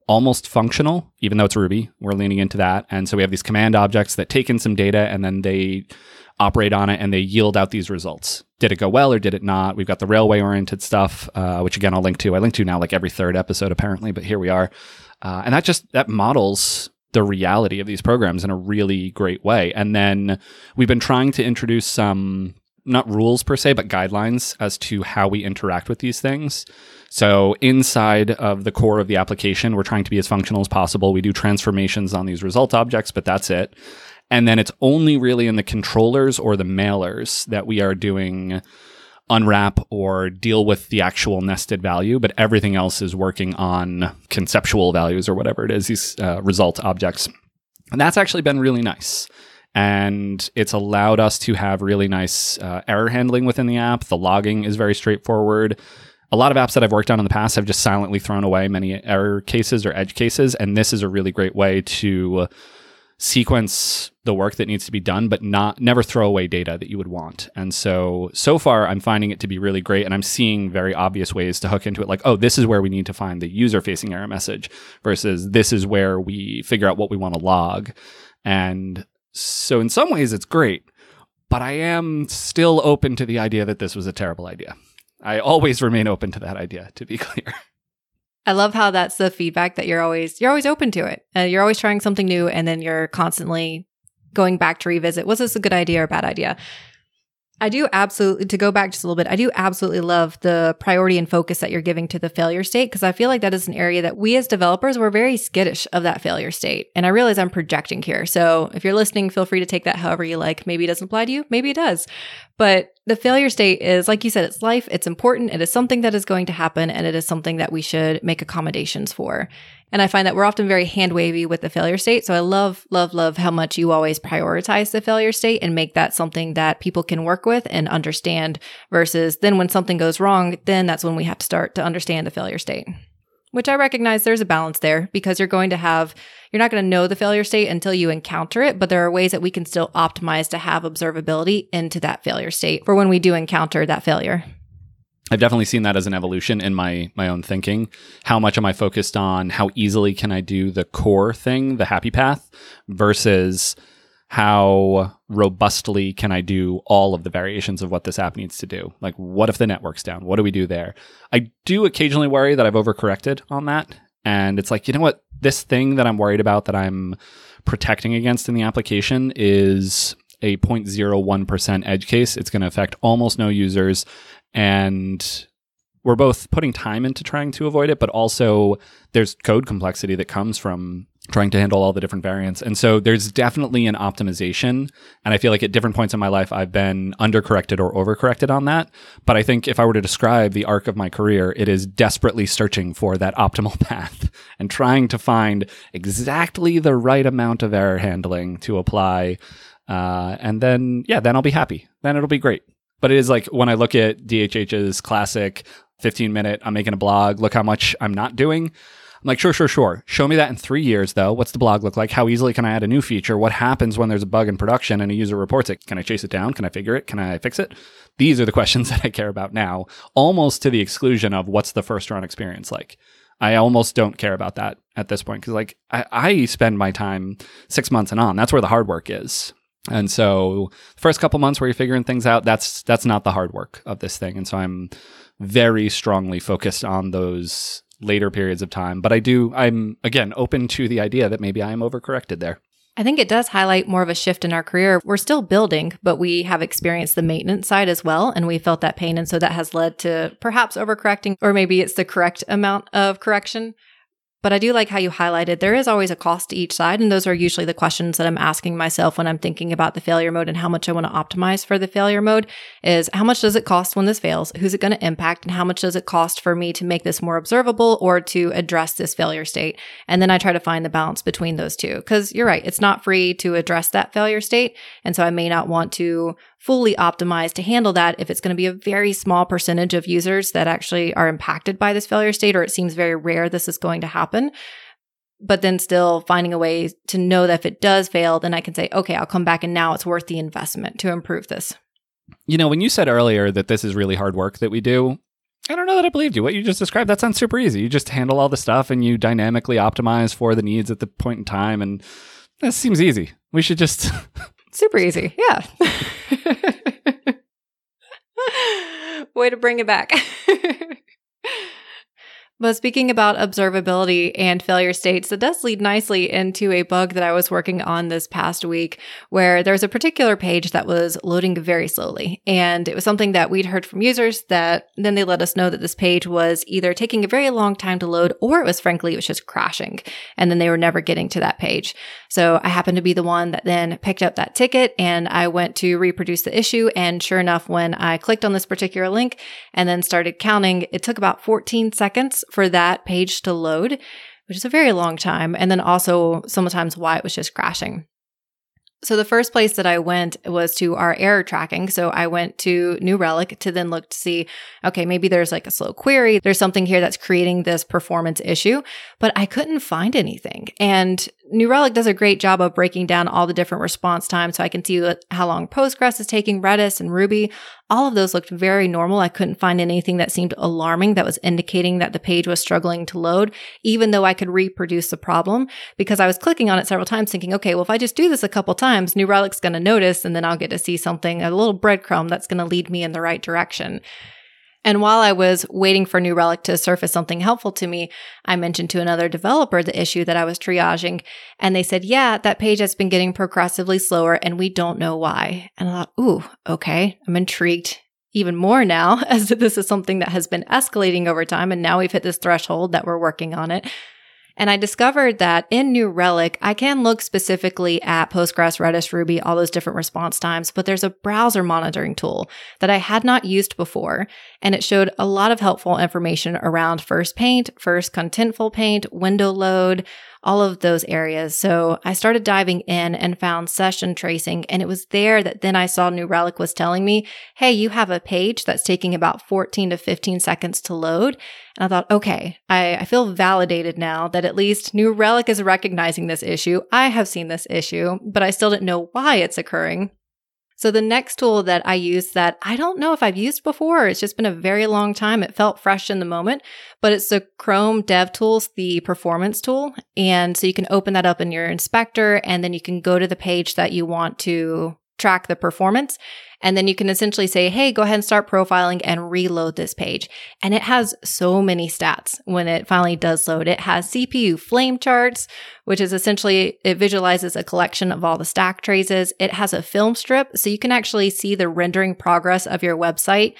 Speaker 1: almost functional, even though it's Ruby. We're leaning into that. And so we have these command objects that take in some data and then they operate on it and they yield out these results. Did it go well or did it not? We've got the railway oriented stuff, uh, which again I'll link to. I link to now like every third episode apparently, but here we are. Uh, and that just that models the reality of these programs in a really great way. And then we've been trying to introduce some not rules per se, but guidelines as to how we interact with these things. So inside of the core of the application, we're trying to be as functional as possible. We do transformations on these result objects, but that's it. And then it's only really in the controllers or the mailers that we are doing unwrap or deal with the actual nested value, but everything else is working on conceptual values or whatever it is, these uh, result objects. And that's actually been really nice. And it's allowed us to have really nice uh, error handling within the app. The logging is very straightforward a lot of apps that I've worked on in the past have just silently thrown away many error cases or edge cases. And this is a really great way to sequence the work that needs to be done, but not never throw away data that you would want. And so, so far, I'm finding it to be really great. And I'm seeing very obvious ways to hook into it. Like, oh, this is where we need to find the user facing error message versus this is where we figure out what we want to log. And so, in some ways, it's great. But I am still open to the idea that this was a terrible idea. I always remain open to that idea, to be <laughs> clear.
Speaker 2: I love how that's the feedback that you're always you're always open to it. Uh, you're always trying something new, and then you're constantly going back to revisit. Was this a good idea or a bad idea? I do absolutely, to go back just a little bit, I do absolutely love the priority and focus that you're giving to the failure state because I feel like that is an area that we as developers, we're very skittish of that failure state. And I realize I'm projecting here. So if you're listening, feel free to take that however you like. Maybe it doesn't apply to you, maybe it does. But the failure state is, like you said, it's life, it's important, it is something that is going to happen, and it is something that we should make accommodations for. And I find that we're often very hand wavy with the failure state. So I love, love, love how much you always prioritize the failure state and make that something that people can work with and understand versus then when something goes wrong, then that's when we have to start to understand the failure state. Which I recognize there's a balance there because you're going to have, you're not going to know the failure state until you encounter it, but there are ways that we can still optimize to have observability into that failure state for when we do encounter that failure.
Speaker 1: I've definitely seen that as an evolution in my my own thinking. How much am I focused on how easily can I do the core thing, the happy path, versus how robustly can I do all of the variations of what this app needs to do? Like, what if the network's down? What do we do there? I do occasionally worry that I've overcorrected on that. And it's like, you know what? This thing that I'm worried about that I'm protecting against in the application is a 0.01% edge case. It's going to affect almost no users and we're both putting time into trying to avoid it, but also there's code complexity that comes from trying to handle all the different variants. And so there's definitely an optimization. And I feel like at different points in my life, I've been undercorrected or overcorrected on that. But I think if I were to describe the arc of my career, it is desperately searching for that optimal <laughs> path and trying to find exactly the right amount of error handling to apply. Uh, and then, yeah, then I'll be happy. Then it'll be great. But it is like when I look at DHH's classic 15 minute, I'm making a blog, look how much I'm not doing. I'm like, sure, sure, sure. Show me that in three years, though. What's the blog look like? How easily can I add a new feature? What happens when there's a bug in production and a user reports it? Can I chase it down? Can I figure it? Can I fix it? These are the <laughs> questions that I care about now, almost to the exclusion of what's the first run experience like. I almost don't care about that at this point because, like, I, I spend my time six months and on. That's where the hard work is. And so the first couple months where you're figuring things out, that's that's not the hard work of this thing. And so I'm very strongly focused on those later periods of time. But I do I'm again open to the idea that maybe I am overcorrected there.
Speaker 2: I think it does highlight more of a shift in our career. We're still building, but we have experienced the maintenance side as well. And we felt that pain. And so that has led to perhaps overcorrecting, or maybe it's the correct amount of correction. But I do like how you highlighted there is always a cost to each side. And those are usually the questions that I'm asking myself when I'm thinking about the failure mode and how much I want to optimize for the failure mode is how much does it cost when this fails? Who's it going to impact? And how much does it cost for me to make this more observable or to address this failure state? And then I try to find the balance between those two. Cause you're right. It's not free to address that failure state. And so I may not want to fully optimized to handle that if it's going to be a very small percentage of users that actually are impacted by this failure state, or it seems very rare this is going to happen. But then still finding a way to know that if it does fail, then I can say, okay, I'll come back and now it's worth the investment to improve this.
Speaker 1: You know, when you said earlier that this is really hard work that we do, I don't know that I believed you. What you just described, that sounds super easy. You just handle all the stuff and you dynamically optimize for the needs at the point in time. And that seems easy. We should just. <laughs>
Speaker 2: super easy. Yeah. <laughs> <laughs> Way to bring it back. <laughs> But speaking about observability and failure states, that does lead nicely into a bug that I was working on this past week where there's a particular page that was loading very slowly. And it was something that we'd heard from users that then they let us know that this page was either taking a very long time to load or it was frankly, it was just crashing. And then they were never getting to that page. So I happened to be the one that then picked up that ticket and I went to reproduce the issue. And sure enough, when I clicked on this particular link and then started counting, it took about 14 seconds for that page to load, which is a very long time. And then also sometimes why it was just crashing. So the first place that I went was to our error tracking. So I went to New Relic to then look to see, okay, maybe there's like a slow query. There's something here that's creating this performance issue, but I couldn't find anything. And New Relic does a great job of breaking down all the different response times. So I can see how long Postgres is taking, Redis and Ruby. All of those looked very normal. I couldn't find anything that seemed alarming that was indicating that the page was struggling to load, even though I could reproduce the problem because I was clicking on it several times thinking, okay, well, if I just do this a couple times, New Relic's going to notice and then I'll get to see something, a little breadcrumb that's going to lead me in the right direction. And while I was waiting for New Relic to surface something helpful to me, I mentioned to another developer the issue that I was triaging. And they said, yeah, that page has been getting progressively slower and we don't know why. And I thought, ooh, okay, I'm intrigued even more now <laughs> as this is something that has been escalating over time. And now we've hit this threshold that we're working on it. And I discovered that in New Relic, I can look specifically at Postgres, Redis, Ruby, all those different response times, but there's a browser monitoring tool that I had not used before. And it showed a lot of helpful information around first paint, first contentful paint, window load, all of those areas. So I started diving in and found session tracing. And it was there that then I saw New Relic was telling me, Hey, you have a page that's taking about 14 to 15 seconds to load. And I thought, okay, I, I feel validated now that at least New Relic is recognizing this issue. I have seen this issue, but I still didn't know why it's occurring. So the next tool that I use that I don't know if I've used before, it's just been a very long time. It felt fresh in the moment, but it's the Chrome DevTools, the performance tool. And so you can open that up in your inspector and then you can go to the page that you want to track the performance. And then you can essentially say, hey, go ahead and start profiling and reload this page. And it has so many stats when it finally does load. It has CPU flame charts, which is essentially, it visualizes a collection of all the stack traces. It has a film strip, so you can actually see the rendering progress of your website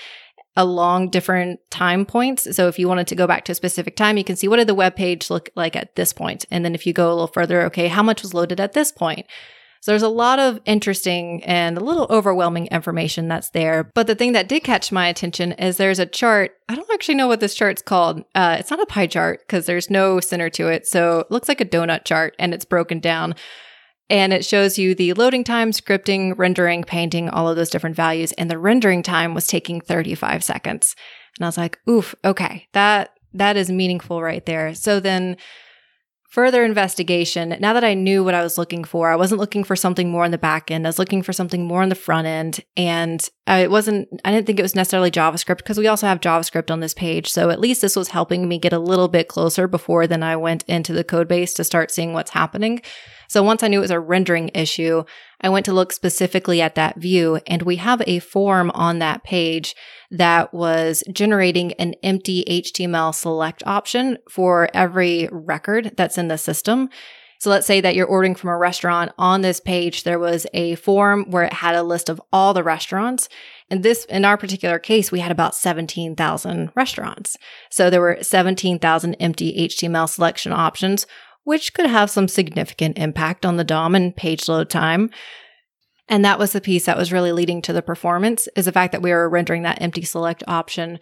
Speaker 2: along different time points. So if you wanted to go back to a specific time, you can see what did the web page look like at this point? And then if you go a little further, okay, how much was loaded at this point? So there's a lot of interesting and a little overwhelming information that's there. But the thing that did catch my attention is there's a chart. I don't actually know what this chart's called. Uh, it's not a pie chart because there's no center to it. So it looks like a donut chart and it's broken down. And it shows you the loading time, scripting, rendering, painting, all of those different values. And the rendering time was taking 35 seconds. And I was like, oof, okay, that that is meaningful right there. So then further investigation, now that I knew what I was looking for, I wasn't looking for something more on the back end. I was looking for something more on the front end. And it wasn't, I didn't think it was necessarily JavaScript because we also have JavaScript on this page. So at least this was helping me get a little bit closer before then I went into the code base to start seeing what's happening. So once I knew it was a rendering issue, I went to look specifically at that view and we have a form on that page that was generating an empty HTML select option for every record that's in the system. So let's say that you're ordering from a restaurant. On this page, there was a form where it had a list of all the restaurants. And this, in our particular case, we had about 17,000 restaurants. So there were 17,000 empty HTML selection options which could have some significant impact on the DOM and page load time. And that was the piece that was really leading to the performance is the fact that we were rendering that empty select option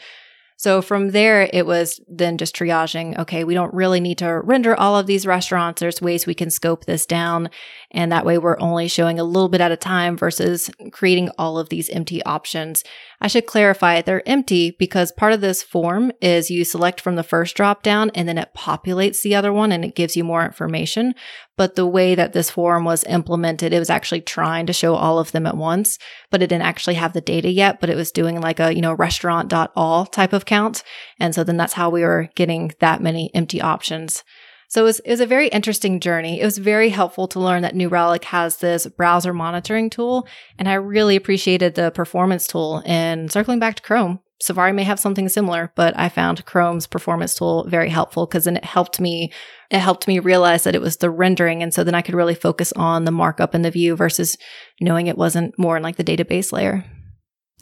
Speaker 2: so from there, it was then just triaging. Okay, we don't really need to render all of these restaurants. There's ways we can scope this down. And that way we're only showing a little bit at a time versus creating all of these empty options. I should clarify they're empty because part of this form is you select from the first drop down and then it populates the other one and it gives you more information. But the way that this form was implemented, it was actually trying to show all of them at once, but it didn't actually have the data yet, but it was doing like a, you know, restaurant.all type of count. And so then that's how we were getting that many empty options. So it was, it was a very interesting journey. It was very helpful to learn that New Relic has this browser monitoring tool. And I really appreciated the performance tool. And circling back to Chrome, Safari may have something similar, but I found Chrome's performance tool very helpful because then it helped me it helped me realize that it was the rendering and so then I could really focus on the markup and the view versus knowing it wasn't more in like the database layer.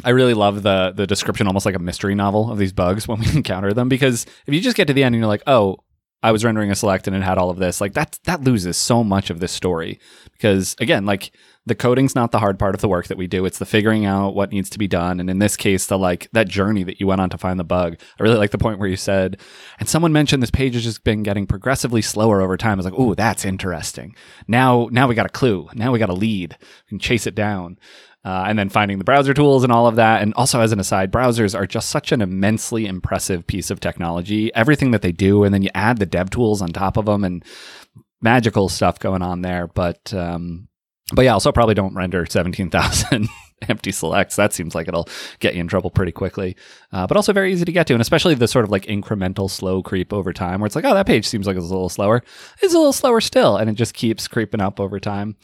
Speaker 1: I really love the the description almost like a mystery novel of these bugs <laughs> when we encounter them because if you just get to the end and you're like, "Oh, I was rendering a select and it had all of this. Like that that loses so much of this story because again, like the coding's not the hard part of the work that we do. It's the figuring out what needs to be done. And in this case, the like that journey that you went on to find the bug. I really like the point where you said, and someone mentioned this page has just been getting progressively slower over time. I was like, oh, that's interesting. Now now we got a clue. Now we got a lead. We can chase it down uh, and then finding the browser tools and all of that. And also, as an aside, browsers are just such an immensely impressive piece of technology. Everything that they do, and then you add the dev tools on top of them, and magical stuff going on there. But um, but yeah, also probably don't render seventeen thousand. <laughs> empty selects that seems like it'll get you in trouble pretty quickly uh, but also very easy to get to and especially the sort of like incremental slow creep over time where it's like oh that page seems like it's a little slower it's a little slower still and it just keeps creeping up over time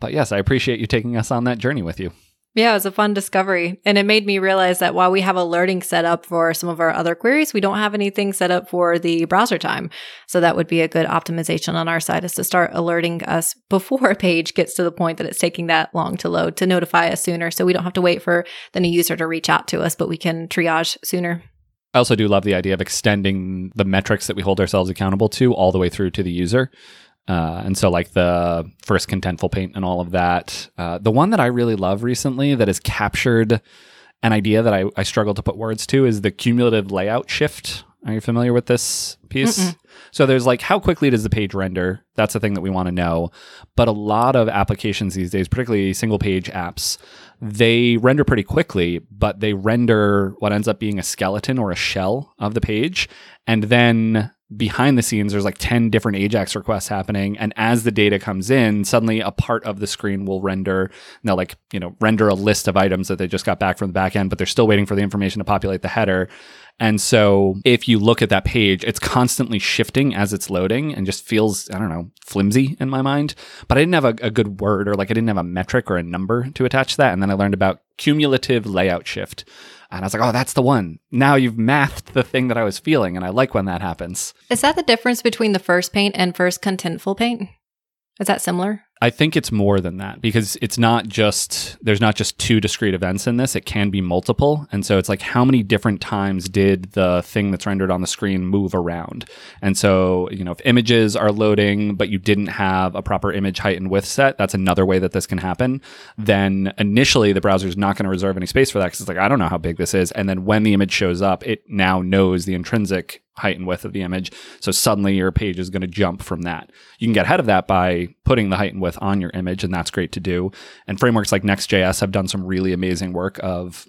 Speaker 1: but yes, I appreciate you taking us on that journey with you.
Speaker 2: Yeah, it was a fun discovery. And it made me realize that while we have alerting set up for some of our other queries, we don't have anything set up for the browser time. So that would be a good optimization on our side is to start alerting us before <laughs> a page gets to the point that it's taking that long to load to notify us sooner. So we don't have to wait for the new user to reach out to us, but we can triage sooner.
Speaker 1: I also do love the idea of extending the metrics that we hold ourselves accountable to all the way through to the user. Uh, and so, like the first contentful paint and all of that. Uh, the one that I really love recently that has captured an idea that I, I struggle to put words to is the cumulative layout shift. Are you familiar with this piece? Mm-mm. So there's like how quickly does the page render? That's the thing that we want to know. But a lot of applications these days, particularly single page apps, they render pretty quickly, but they render what ends up being a skeleton or a shell of the page. And then behind the scenes there's like 10 different ajax requests happening and as the data comes in suddenly a part of the screen will render they'll like you know render a list of items that they just got back from the back end but they're still waiting for the information to populate the header. And so if you look at that page it's constantly shifting as it's loading and just feels i don't know flimsy in my mind. But i didn't have a, a good word or like i didn't have a metric or a number to attach to that and then i learned about cumulative layout shift and I was like, oh, that's the one. Now you've mathed the thing that I was feeling, and I like when that happens.
Speaker 2: Is that the difference between the first paint and first contentful paint? Is that similar?
Speaker 1: I think it's more than that because it's not just there's not just two discrete events in this. It can be multiple. And so it's like how many different times did the thing that's rendered on the screen move around? And so, you know, if images are loading but you didn't have a proper image height and width set, that's another way that this can happen. Then initially the browser is not going to reserve any space for that because it's like I don't know how big this is. And then when the image shows up, it now knows the intrinsic height and width of the image. So suddenly your page is going to jump from that. You can get ahead of that by putting the height and width on your image, and that's great to do. And frameworks like Next.js have done some really amazing work of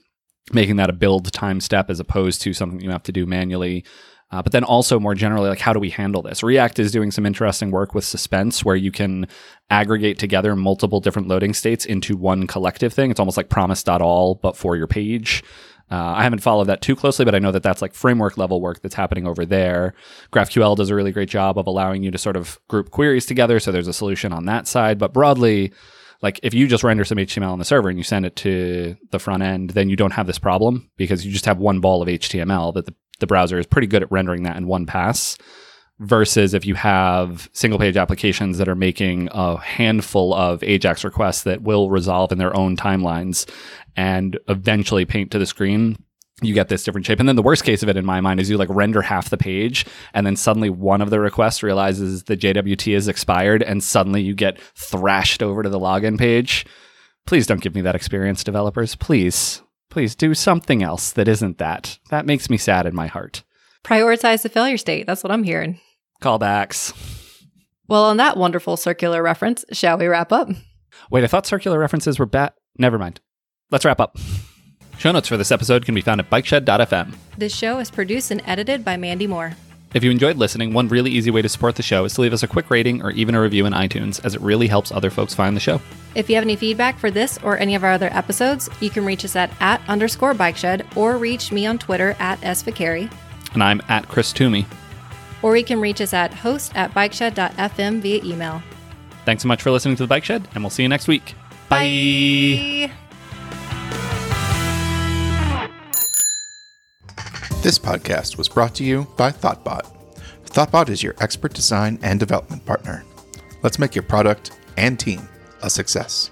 Speaker 1: making that a build time step as opposed to something you have to do manually. Uh, but then also more generally, like how do we handle this? React is doing some interesting work with suspense where you can aggregate together multiple different loading states into one collective thing. It's almost like promise.all, but for your page. Uh, I haven't followed that too closely, but I know that that's like framework level work that's happening over there. GraphQL does a really great job of allowing you to sort of group queries together. So there's a solution on that side. But broadly, like if you just render some HTML on the server and you send it to the front end, then you don't have this problem because you just have one ball of HTML that the, the browser is pretty good at rendering that in one pass versus if you have single page applications that are making a handful of Ajax requests that will resolve in their own timelines and eventually paint to the screen you get this different shape. And then the worst case of it in my mind is you like render half the page and then suddenly one of the requests realizes the JWT is expired and suddenly you get thrashed over to the login page. Please don't give me that experience, developers. Please, please do something else that isn't that. That makes me sad in my heart.
Speaker 2: Prioritize the failure state. That's what I'm hearing.
Speaker 1: Callbacks.
Speaker 2: Well, on that wonderful circular reference, shall we wrap up?
Speaker 1: Wait, I thought circular references were bad. Never mind. Let's wrap up. Show notes for this episode can be found at bikeshed.fm.
Speaker 2: This show is produced and edited by Mandy Moore.
Speaker 1: If you enjoyed listening, one really easy way to support the show is to leave us a quick rating or even a review in iTunes, as it really helps other folks find the show.
Speaker 2: If you have any feedback for this or any of our other episodes, you can reach us at at underscore bike shed or reach me on Twitter at sviccari.
Speaker 1: And I'm at Chris Toomey.
Speaker 2: Or you can reach us at host at bikeshed.fm via email.
Speaker 1: Thanks so much for listening to The Bike Shed, and we'll see you next week. Bye.
Speaker 3: This podcast was brought to you by Thoughtbot. Thoughtbot is your expert design and development partner. Let's make your product and team a success.